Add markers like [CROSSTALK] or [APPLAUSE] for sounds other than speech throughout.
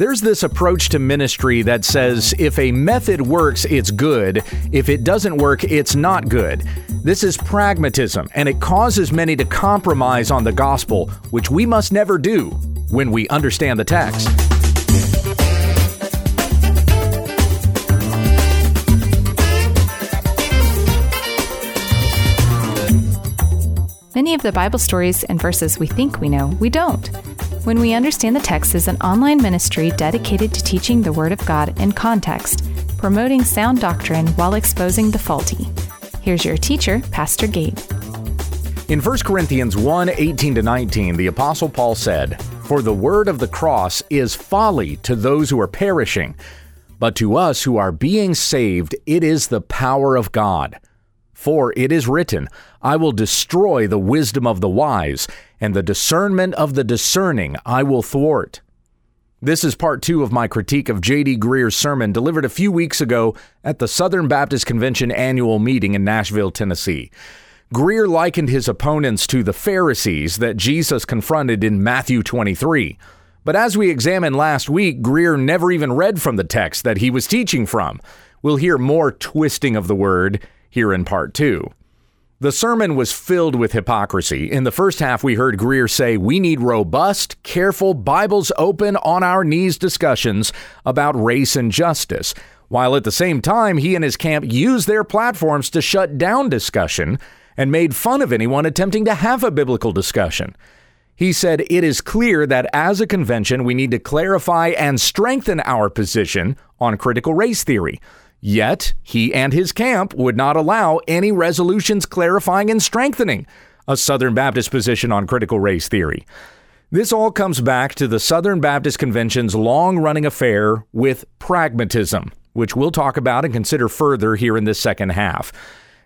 There's this approach to ministry that says if a method works, it's good. If it doesn't work, it's not good. This is pragmatism, and it causes many to compromise on the gospel, which we must never do when we understand the text. Many of the Bible stories and verses we think we know, we don't. When We Understand the Text is an online ministry dedicated to teaching the Word of God in context, promoting sound doctrine while exposing the faulty. Here's your teacher, Pastor Gabe. In 1 Corinthians 1 18 to 19, the Apostle Paul said, For the word of the cross is folly to those who are perishing, but to us who are being saved, it is the power of God. For it is written, I will destroy the wisdom of the wise, and the discernment of the discerning I will thwart. This is part two of my critique of J.D. Greear's sermon delivered a few weeks ago at the Southern Baptist Convention annual meeting in Nashville, Tennessee. Greear likened his opponents to the Pharisees that Jesus confronted in Matthew 23. But as we examined last week, Greear never even read from the text that he was teaching from. We'll hear more twisting of the word here in part two. The sermon was filled with hypocrisy. In the first half, we heard Greear say, We need robust, careful, Bibles open, on our knees discussions about race and justice, while at the same time, he and his camp used their platforms to shut down discussion and made fun of anyone attempting to have a biblical discussion. He said, It is clear that as a convention, we need to clarify and strengthen our position on critical race theory. Yet, he and his camp would not allow any resolutions clarifying and strengthening a Southern Baptist position on critical race theory. This all comes back to the Southern Baptist Convention's long running affair with pragmatism, which we'll talk about and consider further here in this second half.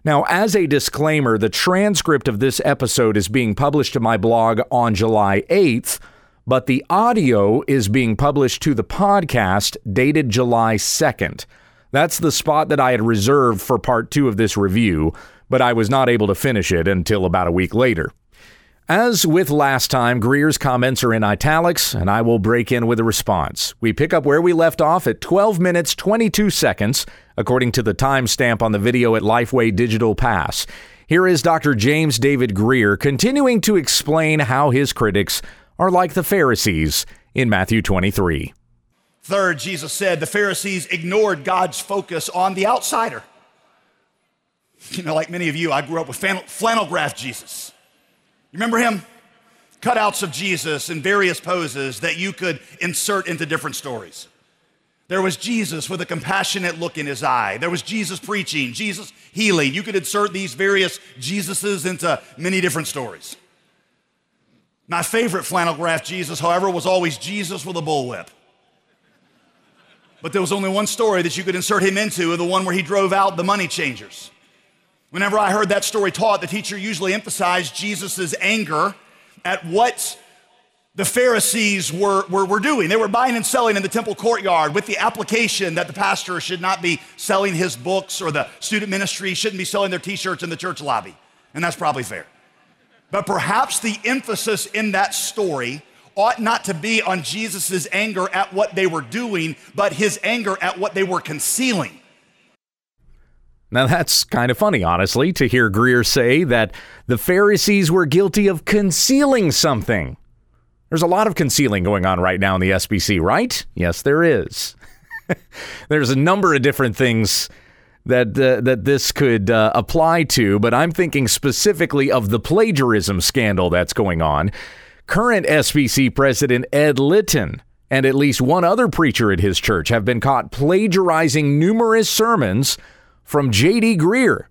Now, as a disclaimer, the transcript of this episode is being published to my blog on July 8th, but the audio is being published to the podcast dated July 2nd. That's the spot that I had reserved for part two of this review, but I was not able to finish it until about a week later. As with last time, Greear's comments are in italics, and I will break in with a response. We pick up where we left off at 12 minutes 22 seconds, according to the timestamp on the video at Lifeway Digital Pass. Here is Dr. James David Greear continuing to explain how his critics are like the Pharisees in Matthew 23. Third, Jesus said the Pharisees ignored God's focus on the outsider. You know, like many of you, I grew up with flannel graph Jesus. You remember him? Cutouts of Jesus in various poses that you could insert into different stories. There was Jesus with a compassionate look in his eye. There was Jesus preaching, Jesus healing. You could insert these various Jesuses into many different stories. My favorite flannel graph Jesus, however, was always Jesus with a bullwhip. But there was only one story that you could insert him into, the one where he drove out the money changers. Whenever I heard that story taught, the teacher usually emphasized Jesus' anger at what the Pharisees were, were, were doing. They were buying and selling in the temple courtyard with the application that the pastor should not be selling his books or the student ministry shouldn't be selling their t shirts in the church lobby. And that's probably fair. But perhaps the emphasis in that story ought not to be on Jesus' anger at what they were doing, but his anger at what they were concealing. Now, that's kind of funny, honestly, to hear Greear say that the Pharisees were guilty of concealing something. There's a lot of concealing going on right now in the SBC, right? Yes, there is. [LAUGHS] There's a number of different things that uh, that this could uh, apply to, but I'm thinking specifically of the plagiarism scandal that's going on. Current SBC president Ed Litton and at least one other preacher at his church have been caught plagiarizing numerous sermons from J.D. Greear.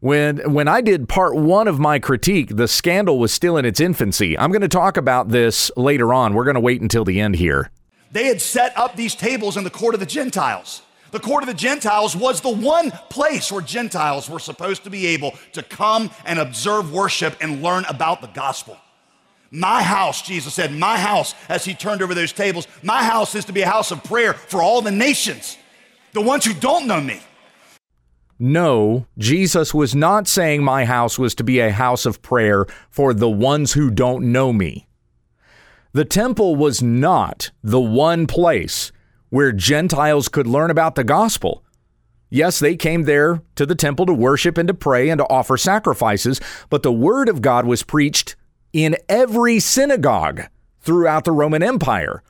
When when I did part 1 of my critique, the scandal was still in its infancy. I'm going to talk about this later on. We're going to wait until the end here. They had set up these tables in the court of the Gentiles. The court of the Gentiles was the one place where Gentiles were supposed to be able to come and observe worship and learn about the gospel. My house, Jesus said, my house, as he turned over those tables, my house is to be a house of prayer for all the nations, the ones who don't know me. No, Jesus was not saying my house was to be a house of prayer for the ones who don't know me. The temple was not the one place where Gentiles could learn about the gospel. Yes, they came there to the temple to worship and to pray and to offer sacrifices, but the word of God was preached in every synagogue throughout the Roman Empire.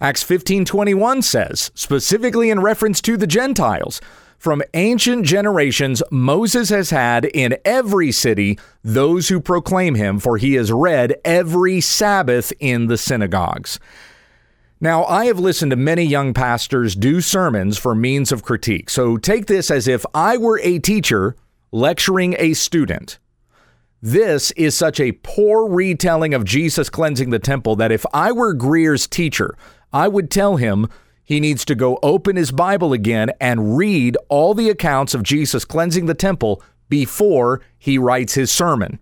Acts 15:21 says, specifically in reference to the Gentiles, from ancient generations Moses has had in every city those who proclaim him, for he is read every Sabbath in the synagogues. Now, I have listened to many young pastors do sermons for means of critique. So take this as if I were a teacher lecturing a student. This is such a poor retelling of Jesus cleansing the temple that if I were Greear's teacher, I would tell him he needs to go open his Bible again and read all the accounts of Jesus cleansing the temple before he writes his sermon.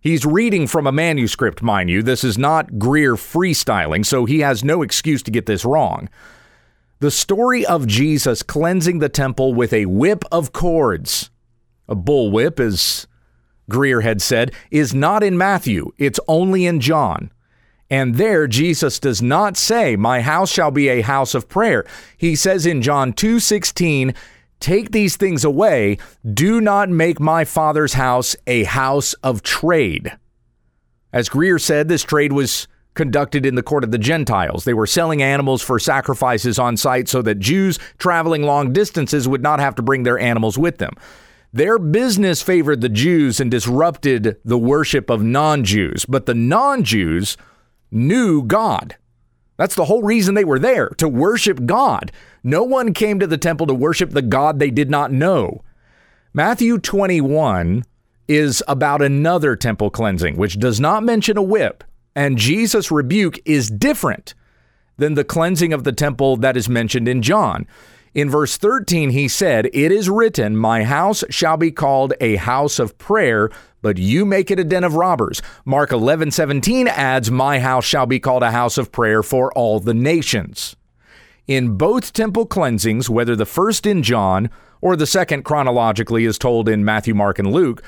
He's reading from a manuscript, mind you. This is not Greear freestyling, so he has no excuse to get this wrong. The story of Jesus cleansing the temple with a whip of cords, a bullwhip, as Greear had said, is not in Matthew, it's only in John. And there, Jesus does not say, My house shall be a house of prayer. He says in John 2 16, Take these things away. Do not make my father's house a house of trade. As Greear said, this trade was conducted in the court of the Gentiles. They were selling animals for sacrifices on site so that Jews traveling long distances would not have to bring their animals with them. Their business favored the Jews and disrupted the worship of non Jews, but the non Jews knew God. That's the whole reason they were there, to worship God. No one came to the temple to worship the God they did not know. Matthew 21 is about another temple cleansing, which does not mention a whip, and Jesus' rebuke is different than the cleansing of the temple that is mentioned in John. In verse 13, he said, It is written, My house shall be called a house of prayer, but you make it a den of robbers. Mark 11, 17 adds, My house shall be called a house of prayer for all the nations. In both temple cleansings, whether the first in John or the second chronologically is told in Matthew, Mark, and Luke,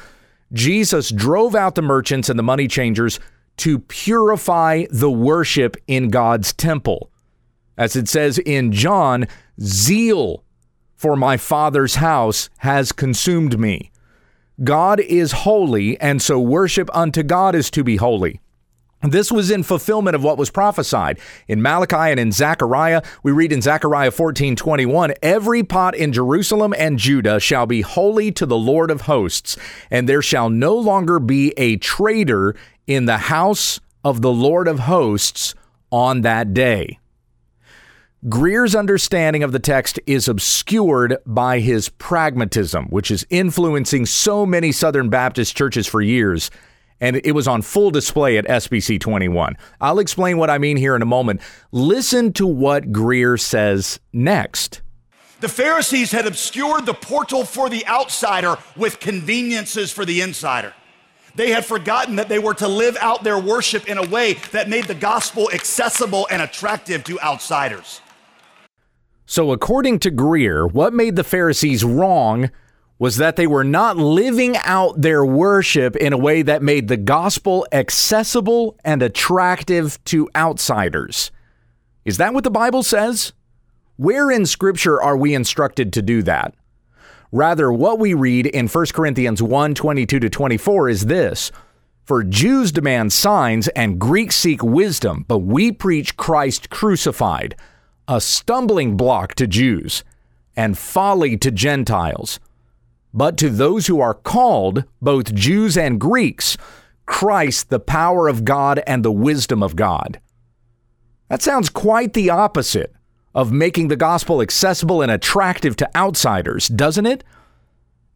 Jesus drove out the merchants and the money changers to purify the worship in God's temple. As it says in John, zeal for my Father's house has consumed me. God is holy, and so worship unto God is to be holy. This was in fulfillment of what was prophesied in Malachi and in Zechariah. We read in Zechariah 14 21, every pot in Jerusalem and Judah shall be holy to the Lord of hosts, and there shall no longer be a traitor in the house of the Lord of hosts on that day. Greear's understanding of the text is obscured by his pragmatism, which is influencing so many Southern Baptist churches for years, and it was on full display at SBC 21. I'll explain what I mean here in a moment. Listen to what Greear says next. The Pharisees had obscured the portal for the outsider with conveniences for the insider. They had forgotten that they were to live out their worship in a way that made the gospel accessible and attractive to outsiders. So, according to Greear, what made the Pharisees wrong was that they were not living out their worship in a way that made the gospel accessible and attractive to outsiders. Is that what the Bible says? Where in Scripture are we instructed to do that? Rather, what we read in 1 Corinthians 1 22 to 24 is this For Jews demand signs and Greeks seek wisdom, but we preach Christ crucified a stumbling block to Jews and folly to Gentiles. But to those who are called, both Jews and Greeks, Christ, the power of God and the wisdom of God. That sounds quite the opposite of making the gospel accessible and attractive to outsiders, doesn't it?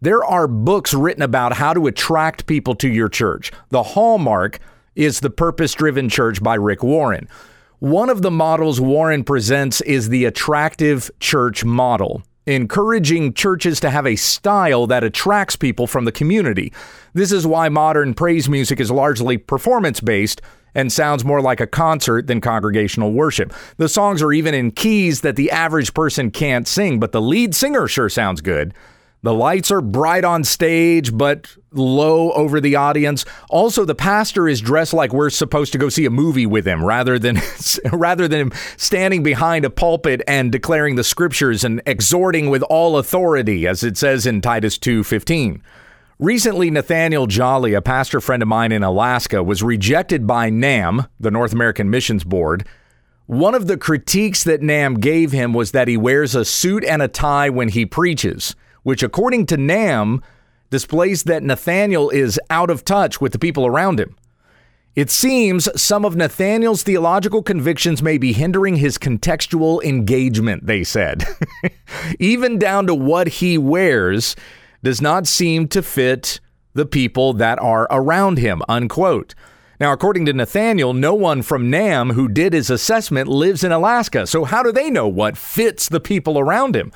There are books written about how to attract people to your church. The hallmark is The Purpose Driven Church by Rick Warren. One of the models Warren presents is the attractive church model, encouraging churches to have a style that attracts people from the community. This is why modern praise music is largely performance based and sounds more like a concert than congregational worship. The songs are even in keys that the average person can't sing, but the lead singer sure sounds good. The lights are bright on stage, but low over the audience. Also, the pastor is dressed like we're supposed to go see a movie with him, rather than [LAUGHS] rather than him standing behind a pulpit and declaring the scriptures and exhorting with all authority, as it says in Titus two fifteen. Recently, Nathaniel Jolly, a pastor friend of mine in Alaska, was rejected by NAM, the North American Missions Board. One of the critiques that NAM gave him was that he wears a suit and a tie when he preaches which, according to NAM, displays that Nathaniel is out of touch with the people around him. It seems some of Nathaniel's theological convictions may be hindering his contextual engagement, they said. [LAUGHS] Even down to what he wears does not seem to fit the people that are around him, unquote. Now, according to Nathaniel, no one from NAM who did his assessment lives in Alaska. So, how do they know what fits the people around him?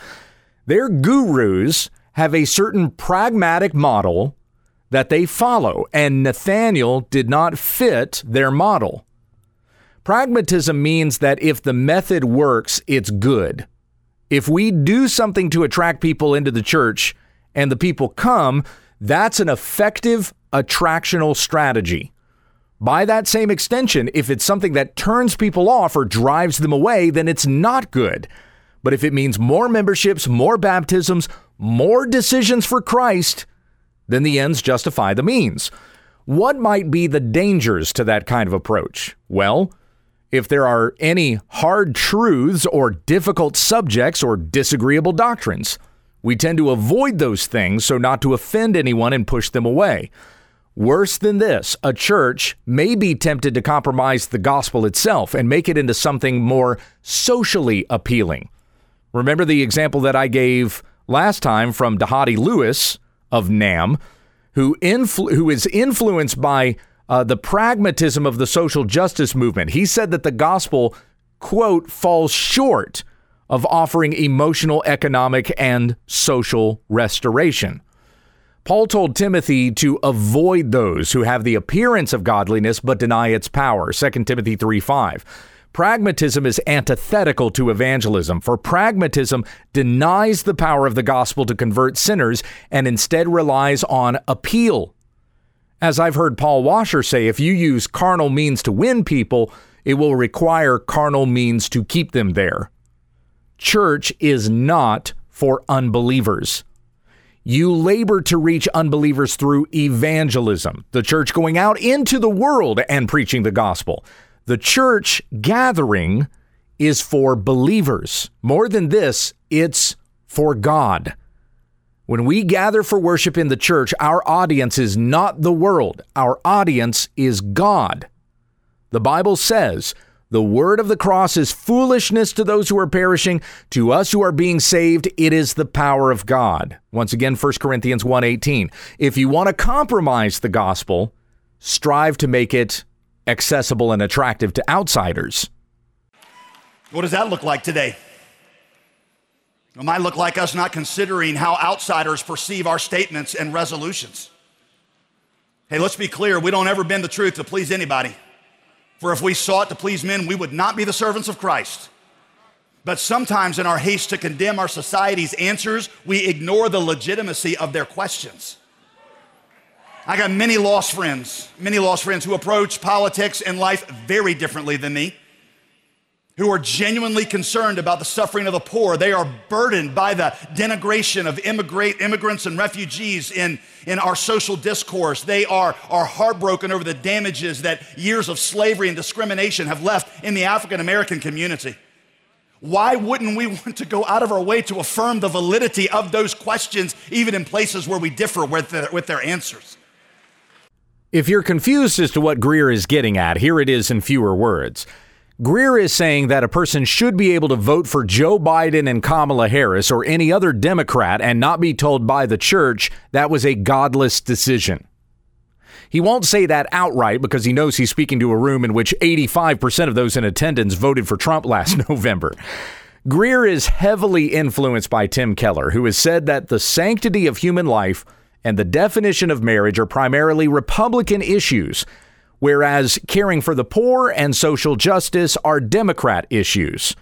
Their gurus have a certain pragmatic model that they follow, and Nathaniel did not fit their model. Pragmatism means that if the method works, it's good. If we do something to attract people into the church and the people come, that's an effective attractional strategy. By that same extension, if it's something that turns people off or drives them away, then it's not good. But if it means more memberships, more baptisms, more decisions for Christ, then the ends justify the means. What might be the dangers to that kind of approach? Well, if there are any hard truths or difficult subjects or disagreeable doctrines, we tend to avoid those things so not to offend anyone and push them away. Worse than this, a church may be tempted to compromise the gospel itself and make it into something more socially appealing. Remember the example that I gave last time from Dhati Lewis of NAM, who, influ- who is influenced by uh, the pragmatism of the social justice movement. He said that the gospel, quote, falls short of offering emotional, economic, and social restoration. Paul told Timothy to avoid those who have the appearance of godliness but deny its power. 2 Timothy 3 5. Pragmatism is antithetical to evangelism, for pragmatism denies the power of the gospel to convert sinners and instead relies on appeal. As I've heard Paul Washer say, if you use carnal means to win people, it will require carnal means to keep them there. Church is not for unbelievers. You labor to reach unbelievers through evangelism, the church going out into the world and preaching the gospel. The church gathering is for believers. More than this, it's for God. When we gather for worship in the church, our audience is not the world, our audience is God. The Bible says, the word of the cross is foolishness to those who are perishing, to us who are being saved it is the power of God. Once again 1 Corinthians 1:18. If you want to compromise the gospel, strive to make it accessible and attractive to outsiders. What does that look like today? It might look like us not considering how outsiders perceive our statements and resolutions. Hey, let's be clear we don't ever bend the truth to please anybody. For if we sought to please men, we would not be the servants of Christ. But sometimes, in our haste to condemn our society's answers, we ignore the legitimacy of their questions. I got many lost friends, many lost friends who approach politics and life very differently than me, who are genuinely concerned about the suffering of the poor. They are burdened by the denigration of immigrate, immigrants and refugees in, in our social discourse. They are, are heartbroken over the damages that years of slavery and discrimination have left in the African American community. Why wouldn't we want to go out of our way to affirm the validity of those questions, even in places where we differ with their, with their answers? If you're confused as to what Greear is getting at, here it is in fewer words. Greear is saying that a person should be able to vote for Joe Biden and Kamala Harris or any other Democrat and not be told by the church that was a godless decision. He won't say that outright because he knows he's speaking to a room in which 85% of those in attendance voted for Trump last [LAUGHS] November. Greear is heavily influenced by Tim Keller, who has said that the sanctity of human life and the definition of marriage are primarily Republican issues, whereas caring for the poor and social justice are Democrat issues.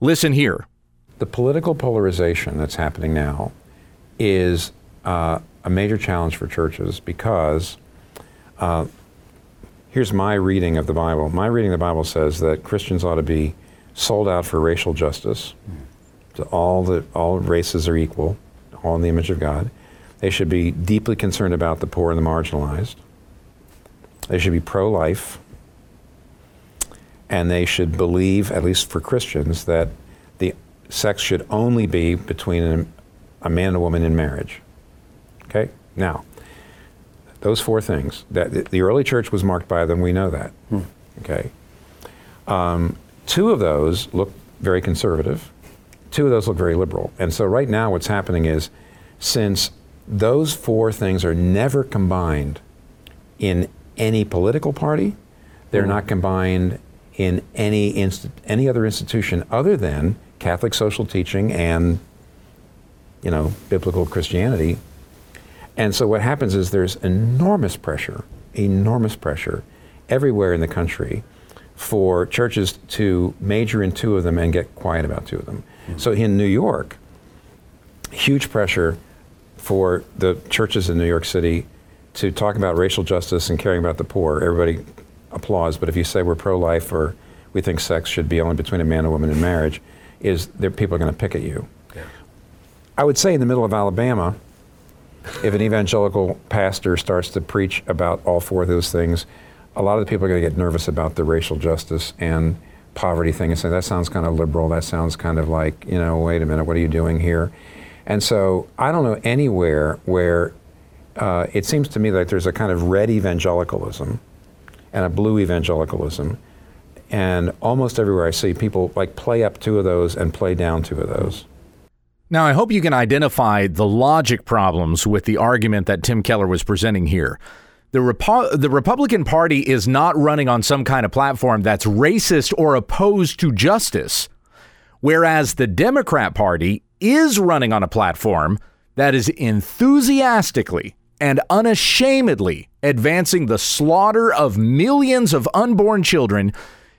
Listen here. The political polarization that's happening now is uh, a major challenge for churches because uh, here's my reading of the Bible. My reading of the Bible says that Christians ought to be sold out for racial justice. So all the all races are equal, all in the image of God. They should be deeply concerned about the poor and the marginalized. They should be pro-life, and they should believe, at least for Christians, that the sex should only be between a, a man and a woman in marriage. Okay. Now, those four things that the early church was marked by them. We know that. Hmm. Okay. Um, two of those look very conservative. Two of those look very liberal. And so right now, what's happening is, since those four things are never combined in any political party, they're hmm. not combined in any inst- any other institution other than Catholic social teaching and you know biblical Christianity and so what happens is there's enormous pressure, enormous pressure everywhere in the country for churches to major in two of them and get quiet about two of them. Mm-hmm. So in New York, huge pressure for the churches in New York City to talk about racial justice and caring about the poor. Everybody applauds, but if you say we're pro-life or we think sex should be only between a man and a woman in marriage, is there people are going to pick at you. Yeah. I would say in the middle of Alabama, if an evangelical pastor starts to preach about all four of those things, a lot of the people are going to get nervous about the racial justice and poverty thing and say, that sounds kind of liberal. That sounds kind of like, you know, wait a minute, what are you doing here? And so I don't know anywhere where uh, it seems to me like there's a kind of red evangelicalism and a blue evangelicalism. And almost everywhere I see people like play up two of those and play down two of those. Now, I hope you can identify the logic problems with the argument that Tim Keller was presenting here. The, Repo- the Republican Party is not running on some kind of platform that's racist or opposed to justice, whereas the Democrat Party is running on a platform that is enthusiastically and unashamedly advancing the slaughter of millions of unborn children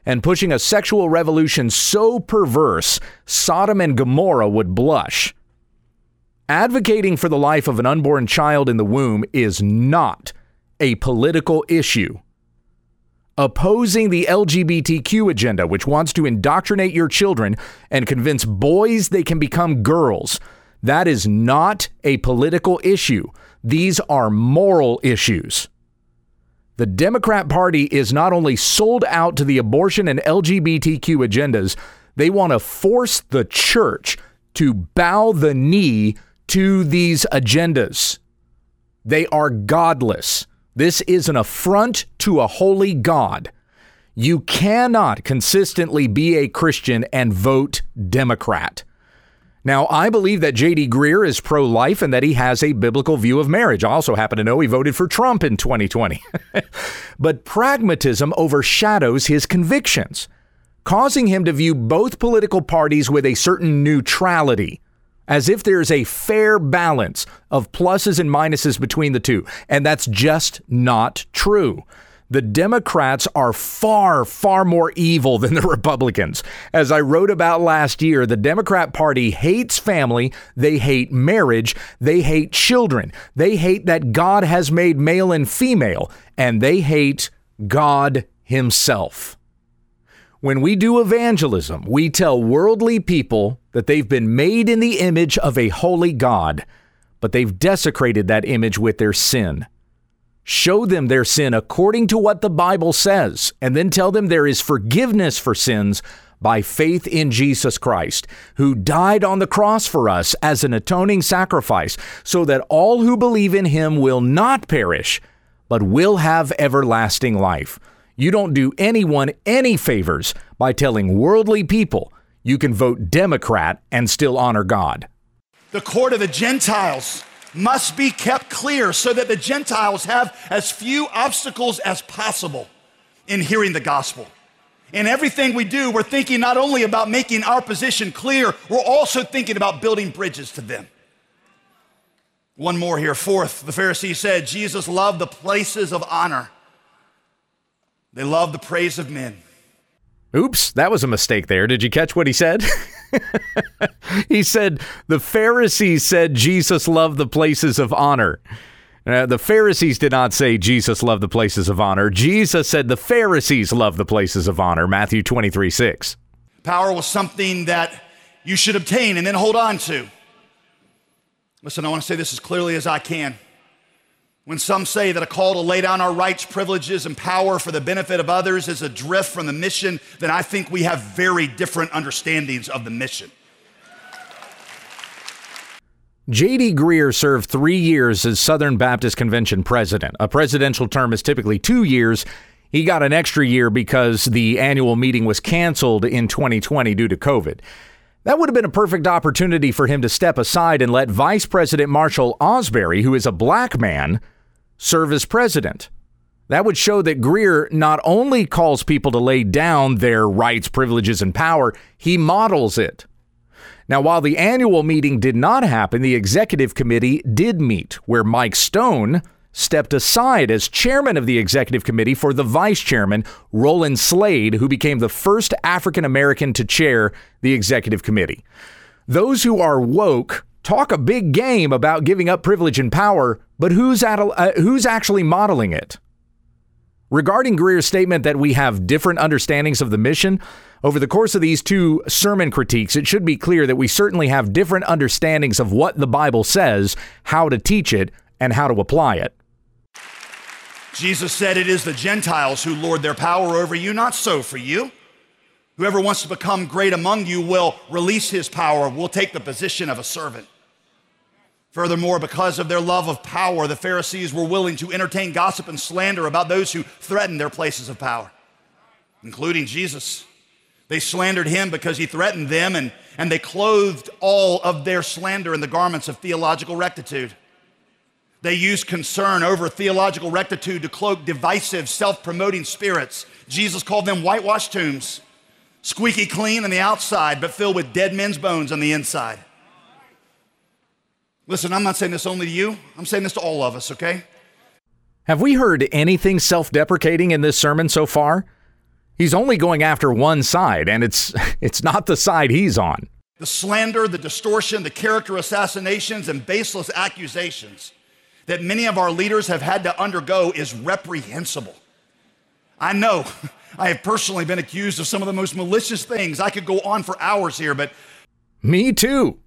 and pushing a sexual revolution so perverse, Sodom and Gomorrah would blush. Advocating for the life of an unborn child in the womb is not a political issue. Opposing the LGBTQ agenda, which wants to indoctrinate your children and convince boys they can become girls, that is not a political issue. These are moral issues. The Democrat Party is not only sold out to the abortion and LGBTQ agendas, they want to force the church to bow the knee to these agendas. They are godless. This is an affront to a holy God. You cannot consistently be a Christian and vote Democrat. Now, I believe that J.D. Greear is pro life and that he has a biblical view of marriage. I also happen to know he voted for Trump in 2020. [LAUGHS] but pragmatism overshadows his convictions, causing him to view both political parties with a certain neutrality, as if there's a fair balance of pluses and minuses between the two. And that's just not true the Democrats are far, far more evil than the [LAUGHS] Republicans. As I wrote about last year, the Democrat Party hates family, they hate marriage, they hate children, they hate that God has made male and female, and they hate God Himself. When we do evangelism, we tell worldly people that they've been made in the image of a holy God, but they've desecrated that image with their sin. Show them their sin according to what the Bible says, and then tell them there is forgiveness for sins by faith in Jesus Christ, who died on the cross for us as an atoning sacrifice, so that all who believe in him will not perish, but will have everlasting life. You don't do anyone any favors by telling worldly people you can vote Democrat and still honor God. The court of the Gentiles must be kept clear so that the Gentiles have as few obstacles as possible in hearing the gospel. In everything we do, we're thinking not only about making our position clear, we're also thinking about building bridges to them. One more here. Fourth, the Pharisee said Jesus loved the places of honor, they love the praise of men. Oops, that was a mistake there. Did you catch what he said? [LAUGHS] he said the Pharisees said Jesus loved the places of honor. Uh, the Pharisees did not say Jesus loved the places of honor. Jesus said the Pharisees loved the places of honor. Matthew 23 6. Power was something that you should obtain and then hold on to. Listen, I want to say this as clearly as I can. When some say that a call to lay down our rights, privileges, and power for the benefit of others is a drift from the mission, then I think we have very different understandings of the mission. J.D. Greear served three years as Southern Baptist Convention president. A presidential term is typically two years. He got an extra year because the annual meeting was canceled in 2020 due to COVID. That would have been a perfect opportunity for him to step aside and let Vice President Marshall Ausberry, who is a black man, serve as president. That would show that Greear not only calls people to lay down their rights, privileges, and power, he models it. Now, while the annual meeting did not happen, the executive committee did meet, where Mike Stone stepped aside as chairman of the executive committee for the vice chairman, Roland Slade, who became the first African American to chair the executive committee. Those who are woke talk a big game about giving up privilege and power, but who's, uh, who's actually modeling it? Regarding Greear's statement that we have different understandings of the mission, over the course of these two sermon critiques, it should be clear that we certainly have different understandings of what the Bible says, how to teach it, and how to apply it. Jesus said, It is the Gentiles who lord their power over you, not so for you. Whoever wants to become great among you will release his power, will take the position of a servant. Furthermore, because of their love of power, the Pharisees were willing to entertain gossip and slander about those who threatened their places of power, including Jesus. They slandered him because he threatened them, and, and they clothed all of their slander in the garments of theological rectitude. They used concern over theological rectitude to cloak divisive, self promoting spirits. Jesus called them whitewashed tombs, squeaky clean on the outside, but filled with dead men's bones on the inside. Listen, I'm not saying this only to you, I'm saying this to all of us, okay? Have we heard anything self deprecating in this sermon so far? He's only going after one side, and it's, [LAUGHS] it's not the side he's on. The slander, the distortion, the character assassinations, and baseless accusations that many of our leaders have had to undergo is reprehensible. I know [LAUGHS] I have personally been accused of some of the most malicious things. I could go on for hours here, but. Me too.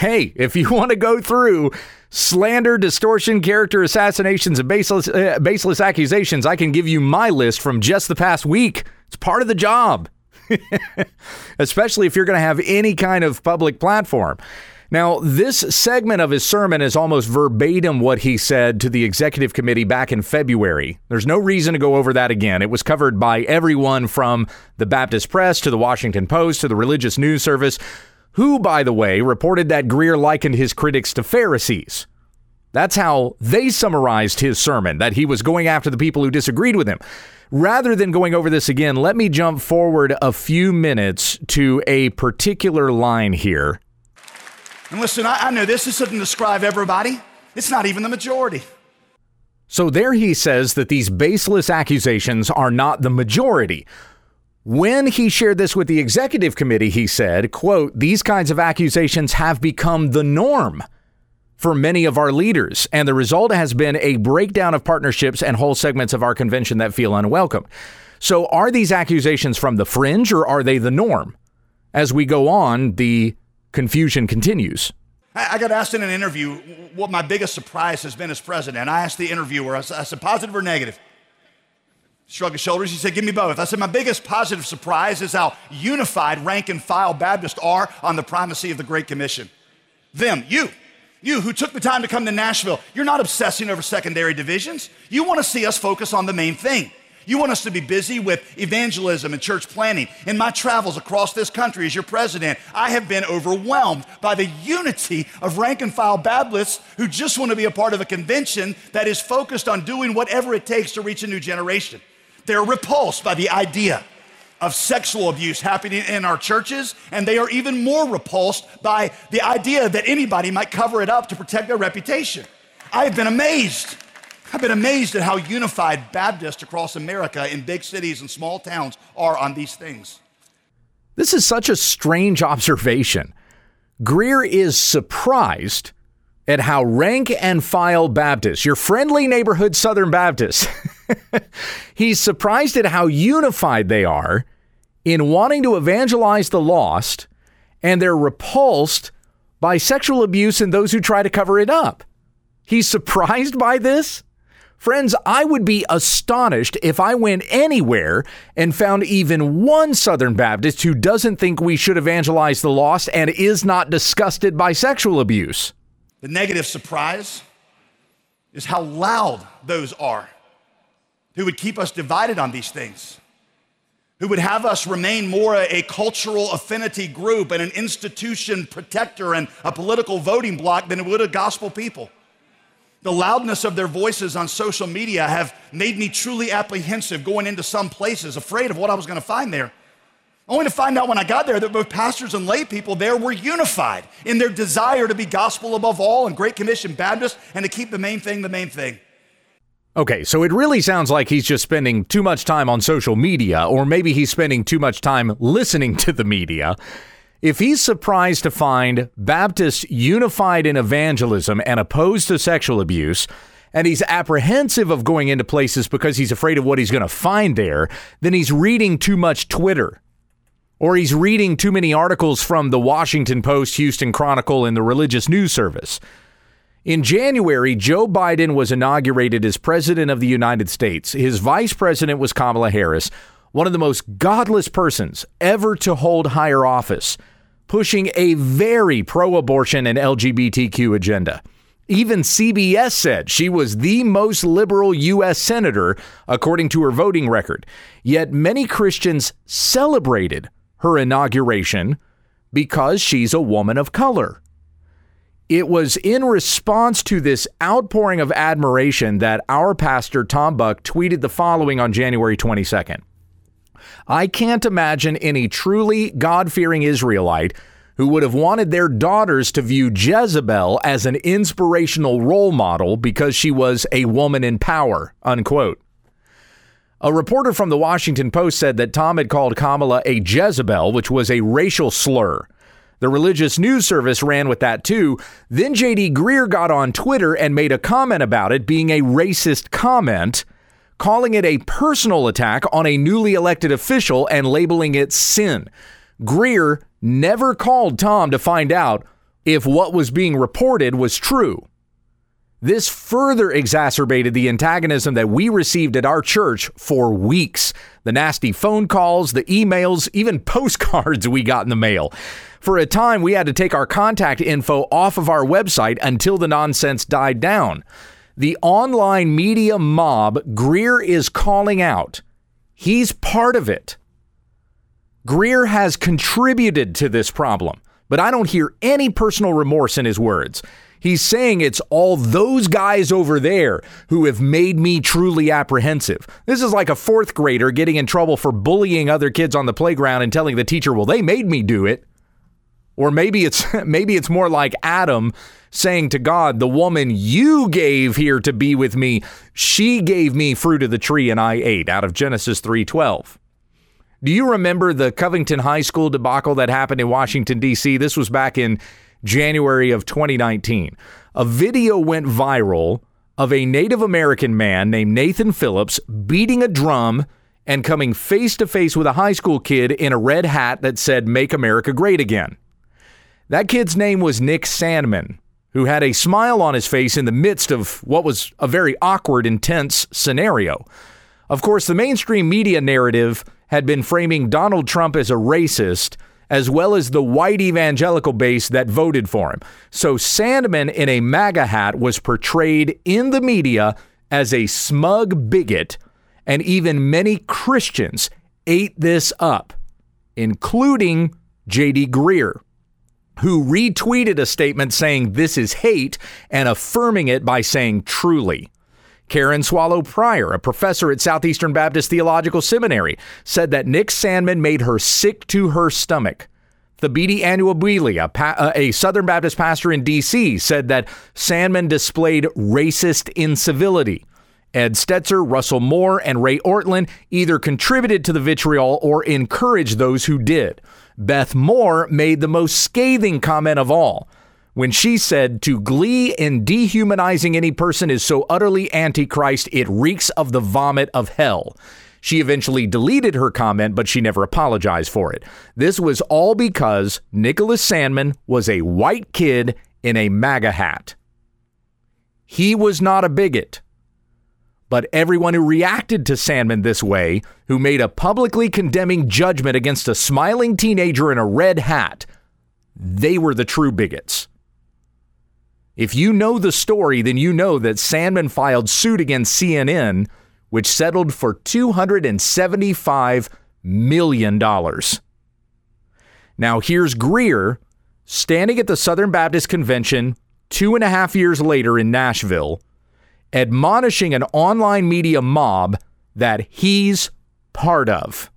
Hey, if you [LAUGHS] want to go through slander, distortion, character assassinations, and baseless, uh, baseless accusations, I can give you my list from just the past week. It's part of the job, [LAUGHS] especially if you're going to have any kind of public platform. Now, this segment of his sermon is almost verbatim what he said to the executive committee back in February. There's no reason to go over that again. It was covered by everyone from the Baptist Press to the Washington Post to the Religious News Service who, by the way, reported that Greear likened his critics to Pharisees. That's how they summarized his sermon, that he was going after the people who disagreed with him. Rather than going over this again, let me jump forward a few minutes to a particular line here. And listen, I, I know this doesn't describe everybody, it's not even the majority. So there he says that these baseless accusations are not the majority. When he shared this with the executive committee, he said, quote, these kinds of accusations have become the norm for many of our leaders, and the result has been a breakdown of partnerships and whole segments of our convention that feel unwelcome. So are these accusations from the fringe or are they the norm? As we go on, the confusion continues. I got asked in an interview what my biggest surprise has been as president. I asked the interviewer, I said, positive or negative? Shrugged his shoulders. He said, Give me both. I said, My biggest positive surprise is how unified rank and file Baptists are on the primacy of the Great Commission. Them, you, you who took the time to come to Nashville, you're not obsessing over secondary divisions. You want to see us focus on the main thing. You want us to be busy with evangelism and church planning. In my travels across this country as your president, I have been overwhelmed by the unity of rank and file Baptists who just want to be a part of a convention that is focused on doing whatever it takes to reach a new generation. They're repulsed by the idea of sexual abuse happening in our churches, and they are even more repulsed by the idea that anybody might cover it up to protect their reputation. I have been amazed. I've been amazed at how unified Baptists across America in big cities and small towns are on these things. This is such a strange observation. Greear is surprised at how rank and file Baptists, your friendly neighborhood Southern Baptists, [LAUGHS] [LAUGHS] he's surprised at how unified they are in wanting to evangelize the lost, and they're repulsed by sexual abuse and those who try to cover it up. He's surprised by this? Friends, I would be astonished if I went anywhere and found even one Southern Baptist who doesn't think we should evangelize the lost and is not disgusted by sexual abuse. The negative surprise is how loud those are who would keep us divided on these things, who would have us remain more a, cultural affinity group and an institution protector and a political voting bloc than it would a gospel people. The loudness of their voices on social media have made me truly apprehensive going into some places, afraid of what I was going to find there. Only to find out when I got there that both pastors and lay people there were unified in their desire to be gospel above all and Great Commission Baptist and to keep the main thing the main thing. Okay, so it really sounds like he's just spending too much time on social media, or maybe he's spending too much time listening to the media. If he's surprised to find Baptists unified in evangelism and opposed to sexual abuse, and he's apprehensive of going into places because he's afraid of what he's going to find there, then he's reading too much Twitter or he's reading too many articles from the Washington Post, Houston Chronicle, and the Religious News Service. In January, Joe Biden was inaugurated as President of the United States. His vice president was Kamala Harris, one of the most godless persons ever to hold higher office, pushing a very pro abortion and LGBTQ agenda. Even CBS said she was the most liberal U.S. senator, according to her voting record. Yet many Christians celebrated her inauguration because she's a woman of color. It was in response to this outpouring of admiration that our pastor, Tom Buck, tweeted the following on January 22nd. I can't imagine any truly God fearing Israelite who would have wanted their daughters to view Jezebel as an inspirational role model because she was a woman in power. Unquote. A reporter from the Washington Post said that Tom had called Kamala a Jezebel, which was a racial slur. The religious news service ran with that too. Then JD Greear got on Twitter and made a comment about it being a racist comment, calling it a personal attack on a newly elected official and labeling it sin. Greear never called Tom to find out if what was being reported was true. This further exacerbated the antagonism that we received at our church for weeks. The nasty phone calls, the emails, even [LAUGHS] postcards we got in the mail. For a time, we had to take our contact info off of our website until the nonsense died down. The online media mob Greear is calling out. He's part of it. Greear has contributed to this problem, but I don't hear any personal remorse in his words. He's saying it's all those guys over there who have made me truly apprehensive. This is like a fourth grader getting in trouble for bullying other kids on the playground and telling the teacher, "Well, they made me do it." Or maybe it's [LAUGHS] maybe it's more like Adam saying to God, "The woman you gave here to be with me, she gave me fruit of the tree and I ate." Out of Genesis 3:12. Do you remember the Covington High School debacle that happened in Washington D.C.? This was back in January of 2019. A video went viral of a Native American man named Nathan Phillips beating a drum and coming face to face with a high school kid in a red hat that said, Make America Great Again. That kid's name was Nick Sandmann, who had a smile on his face in the midst of what was a very awkward, intense scenario. Of course, the mainstream media narrative had been framing Donald Trump as a racist as well as the white evangelical base that voted for him. So Sandmann in a MAGA hat was portrayed in the media as a smug bigot, and even many Christians ate this up, including J.D. Greear, who retweeted a statement saying this is hate and affirming it by saying truly. Karen Swallow Prior, a professor at Southeastern Baptist Theological Seminary, said that Nick Sandmann made her sick to her stomach. Thabiti Anyabwile, a, pa- uh, a Southern Baptist pastor in D.C., said that Sandmann displayed racist incivility. Ed Stetzer, Russell Moore, and Ray Ortlund either contributed to the vitriol or encouraged those who did. Beth Moore made the most scathing comment of all when she said, To glee in dehumanizing any person is so utterly antichrist, it reeks of the vomit of hell. She eventually deleted her comment, but she never apologized for it. This was all because Nicholas Sandmann was a white kid in a MAGA hat. He was not a bigot. But everyone who reacted to Sandmann this way, who made a publicly condemning judgment against a smiling teenager in a red hat, they were the true bigots. If you know the story, then you know that Sandmann filed suit against CNN, which settled for $275 million. Now, here's Greear standing at the Southern Baptist Convention two and a half years later in Nashville, admonishing an online media mob that he's part of.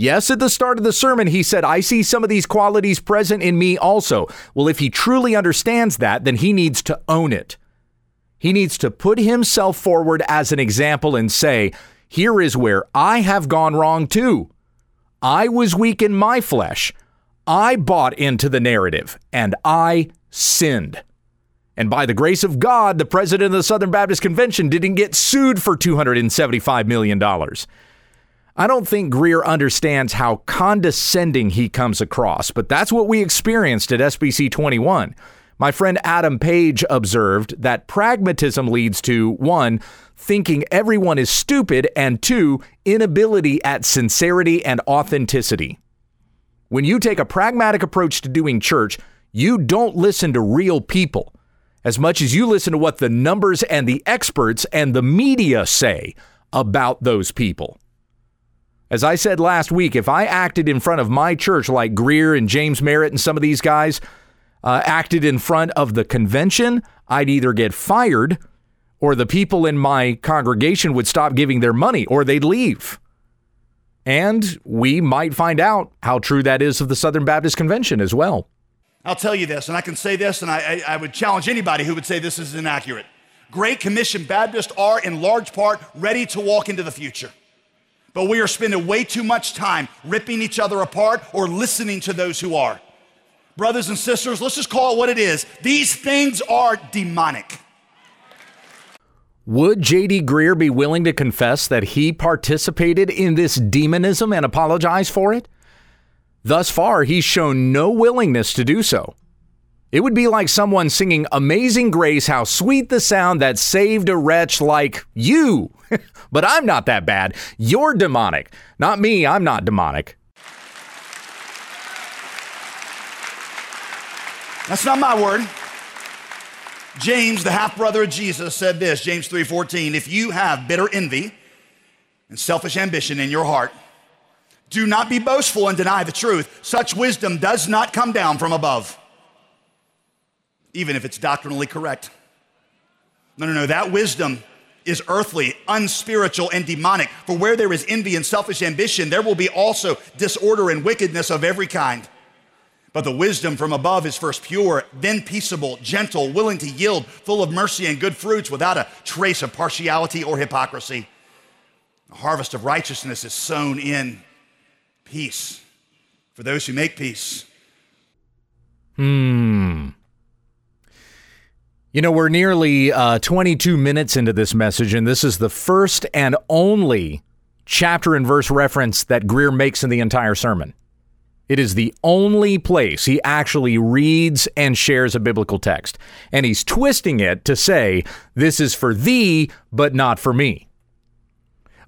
Yes, at the start of the sermon, he said, I see some of these qualities present in me also. Well, if he truly understands that, then he needs to own it. He needs to put himself forward as an example and say, Here is where I have gone wrong too. I was weak in my flesh. I bought into the narrative and I sinned. And by the grace of God, the president of the Southern Baptist Convention didn't get sued for $275 million. I don't think Greear understands how condescending he comes across, but that's what we experienced at SBC 21. My friend Adam Page observed that pragmatism leads to one, thinking everyone is stupid, and two, inability at sincerity and authenticity. When you take a pragmatic approach to doing church, you don't listen to real people as much as you listen to what the numbers and the experts and the media say about those people. As I said last week, if I acted in front of my church like Greear and James Merritt and some of these guys uh, acted in front of the convention, I'd either get fired or the people in my congregation would stop giving their money or they'd leave. And we might find out how true that is of the Southern Baptist Convention as well. I'll tell you this, and I can say this, and I, I, I would challenge anybody who would say this is inaccurate. Great Commission Baptists are, in large part, ready to walk into the future. But we are spending way too much time ripping each other apart or listening to those who are. Brothers and sisters, let's just call it what it is. These things are demonic. Would J.D. Greear be willing to confess that he participated in this demonism and apologize for it? Thus far, he's shown no willingness to do so. It would be like someone singing Amazing Grace, how sweet the sound that saved a wretch like you. [LAUGHS] but I'm not that bad. You're demonic. Not me, I'm not demonic. That's not my word. James, the half brother of Jesus, said this, James 3:14, if you have bitter envy and selfish ambition in your heart, do not be boastful and deny the truth. Such wisdom does not come down from above even if it's doctrinally correct. No, no, no, that wisdom is earthly, unspiritual, and demonic. For where there is envy and selfish ambition, there will be also disorder and wickedness of every kind. But the wisdom from above is first pure, then peaceable, gentle, willing to yield, full of mercy and good fruits, without a trace of partiality or hypocrisy. The harvest of righteousness is sown in peace for those who make peace. Hmm. You know, we're nearly uh, 22 minutes into this message, and this is the first and only chapter and verse reference that Greear makes in the entire sermon. It is the only place he actually reads and shares a biblical text. And he's twisting it to say, This is for thee, but not for me.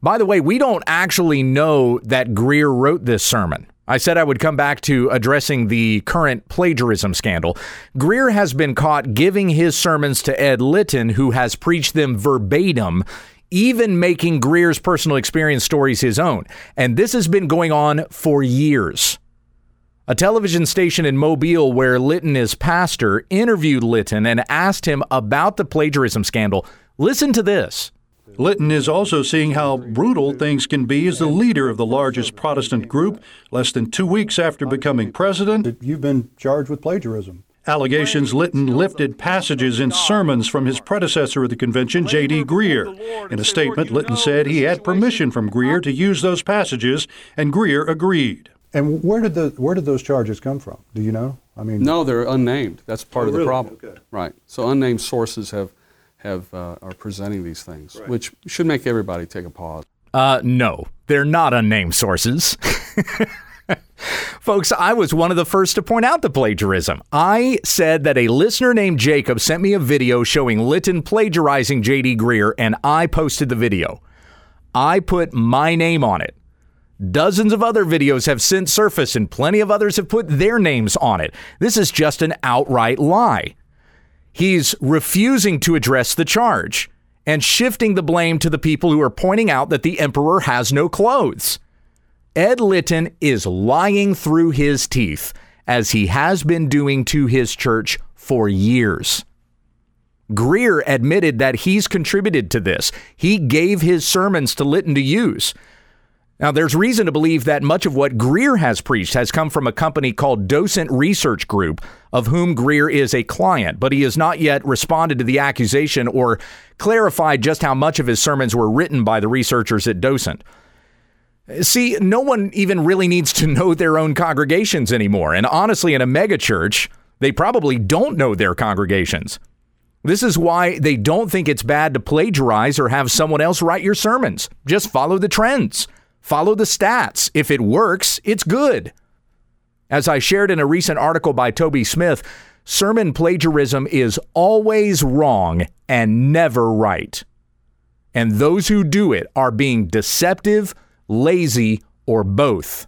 By the way, we don't actually know that Greear wrote this sermon. I said I would come back to addressing the current plagiarism scandal. Greear has been caught giving his sermons to Ed Litton, who has preached them verbatim, even making Greear's personal experience stories his own. And this has been going on for years. A television station in Mobile, where Litton is pastor, interviewed Litton and asked him about the plagiarism scandal. Listen to this. Litton is also seeing how brutal things can be as the leader of the largest Protestant group less than two weeks after becoming president. You've been charged with plagiarism. Allegations Litton lifted passages in sermons from his predecessor at the convention, J.D. Greear. In a statement, Litton said he had permission from Greear to use those passages, and Greear agreed. And where did the where did those charges come from? Do you know? I mean, No, they're unnamed. That's part Oh, of the really? problem. Okay. Right. So unnamed sources have have uh, are presenting these things, which should make everybody take a pause. Uh, no, they're not unnamed sources. [LAUGHS] Folks, I was one of the first to point out the plagiarism. I said that a listener named Jacob sent me a video showing Litton plagiarizing J.D. Greear, and I posted the video. I put my name on it. Dozens of other videos have since surfaced, and plenty of others have put their names on it. This is just an outright lie. He's refusing to address the charge and shifting the blame to the people who are pointing out that the emperor has no clothes. Ed Litton is lying through his teeth, as he has been doing to his church for years. Greear admitted that he's contributed to this. He gave his sermons to Litton to use. Now, there's reason to believe that much of what Greear has preached has come from a company called Docent Research Group, of whom Greear is a client, but he has not yet responded to the accusation or clarified just how much of his sermons were written by the researchers at Docent. See, no one even really needs to know their own congregations anymore. And honestly, in a megachurch, they probably don't know their congregations. This is why they don't think it's bad to plagiarize or have someone else write your sermons. Just follow the trends, follow the stats. If it works, it's good. As I shared in a recent article by Toby Smith, sermon plagiarism is always wrong and never right. And those who do it are being deceptive, lazy, or both.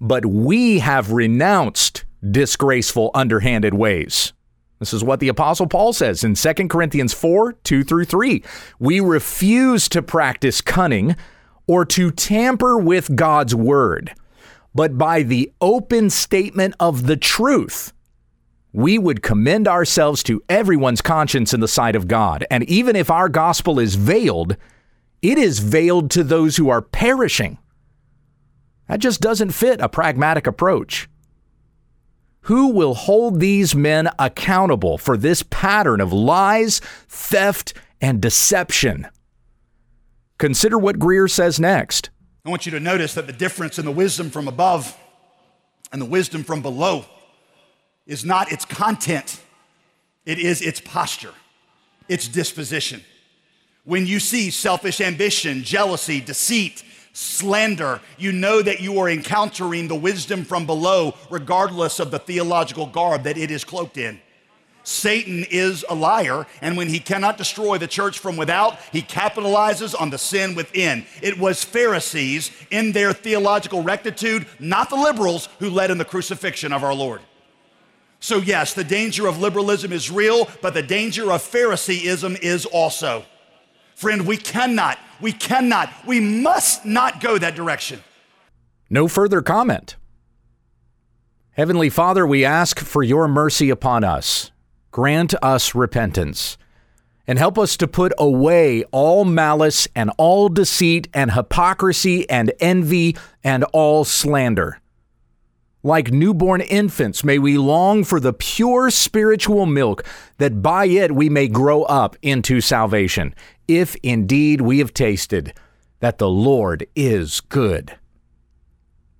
But we have renounced disgraceful, underhanded ways. This is what the Apostle Paul says in 2 Corinthians 4 2 through 3. We refuse to practice cunning or to tamper with God's word, but by the open statement of the truth, we would commend ourselves to everyone's conscience in the sight of God. And even if our gospel is veiled, it is veiled to those who are perishing. That just doesn't fit a pragmatic approach. Who will hold these men accountable for this pattern of lies, theft, and deception? Consider what Greear says next. I want you to notice that the difference in the wisdom from above and the wisdom from below is not its content, it is its posture, its disposition. When you see selfish ambition, jealousy, deceit, slander, you know that you are encountering the wisdom from below, regardless of the theological garb that it is cloaked in. Satan is a liar, and when he cannot destroy the church from without, he capitalizes on the sin within. It was Pharisees in their theological rectitude, not the liberals, who led in the crucifixion of our Lord. So, yes, the danger of liberalism is real, but the danger of Phariseeism is also. Friend, we cannot, we cannot, we must not go that direction. No further comment. Heavenly Father, we ask for your mercy upon us. Grant us repentance and help us to put away all malice and all deceit and hypocrisy and envy and all slander. Like newborn infants, may we long for the pure spiritual milk, that by it we may grow up into salvation, if indeed we have tasted that the Lord is good.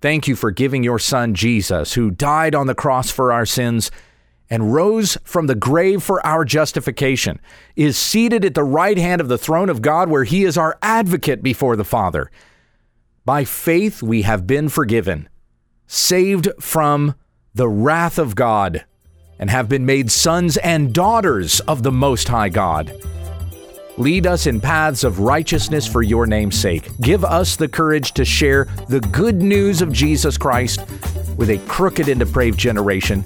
Thank you for giving your Son Jesus, who died on the cross for our sins and rose from the grave for our justification, is seated at the right hand of the throne of God, where he is our advocate before the Father. By faith we have been forgiven saved from the wrath of God, and have been made sons and daughters of the Most High God. Lead us in paths of righteousness for your name's sake. Give us the courage to share the good news of Jesus Christ with a crooked and depraved generation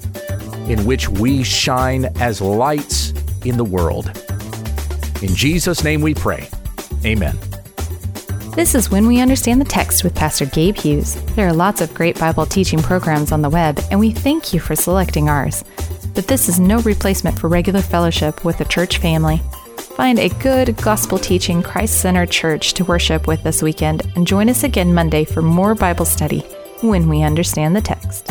in which we shine as lights in the world. In Jesus' name we pray. Amen. This is When We Understand the Text with Pastor Gabe Hughes. There are lots of great Bible teaching programs on the web, and we thank you for selecting ours. But this is no replacement for regular fellowship with the church family. Find a good, gospel teaching, Christ centered church to worship with this weekend, and join us again Monday for more Bible study when we understand the text.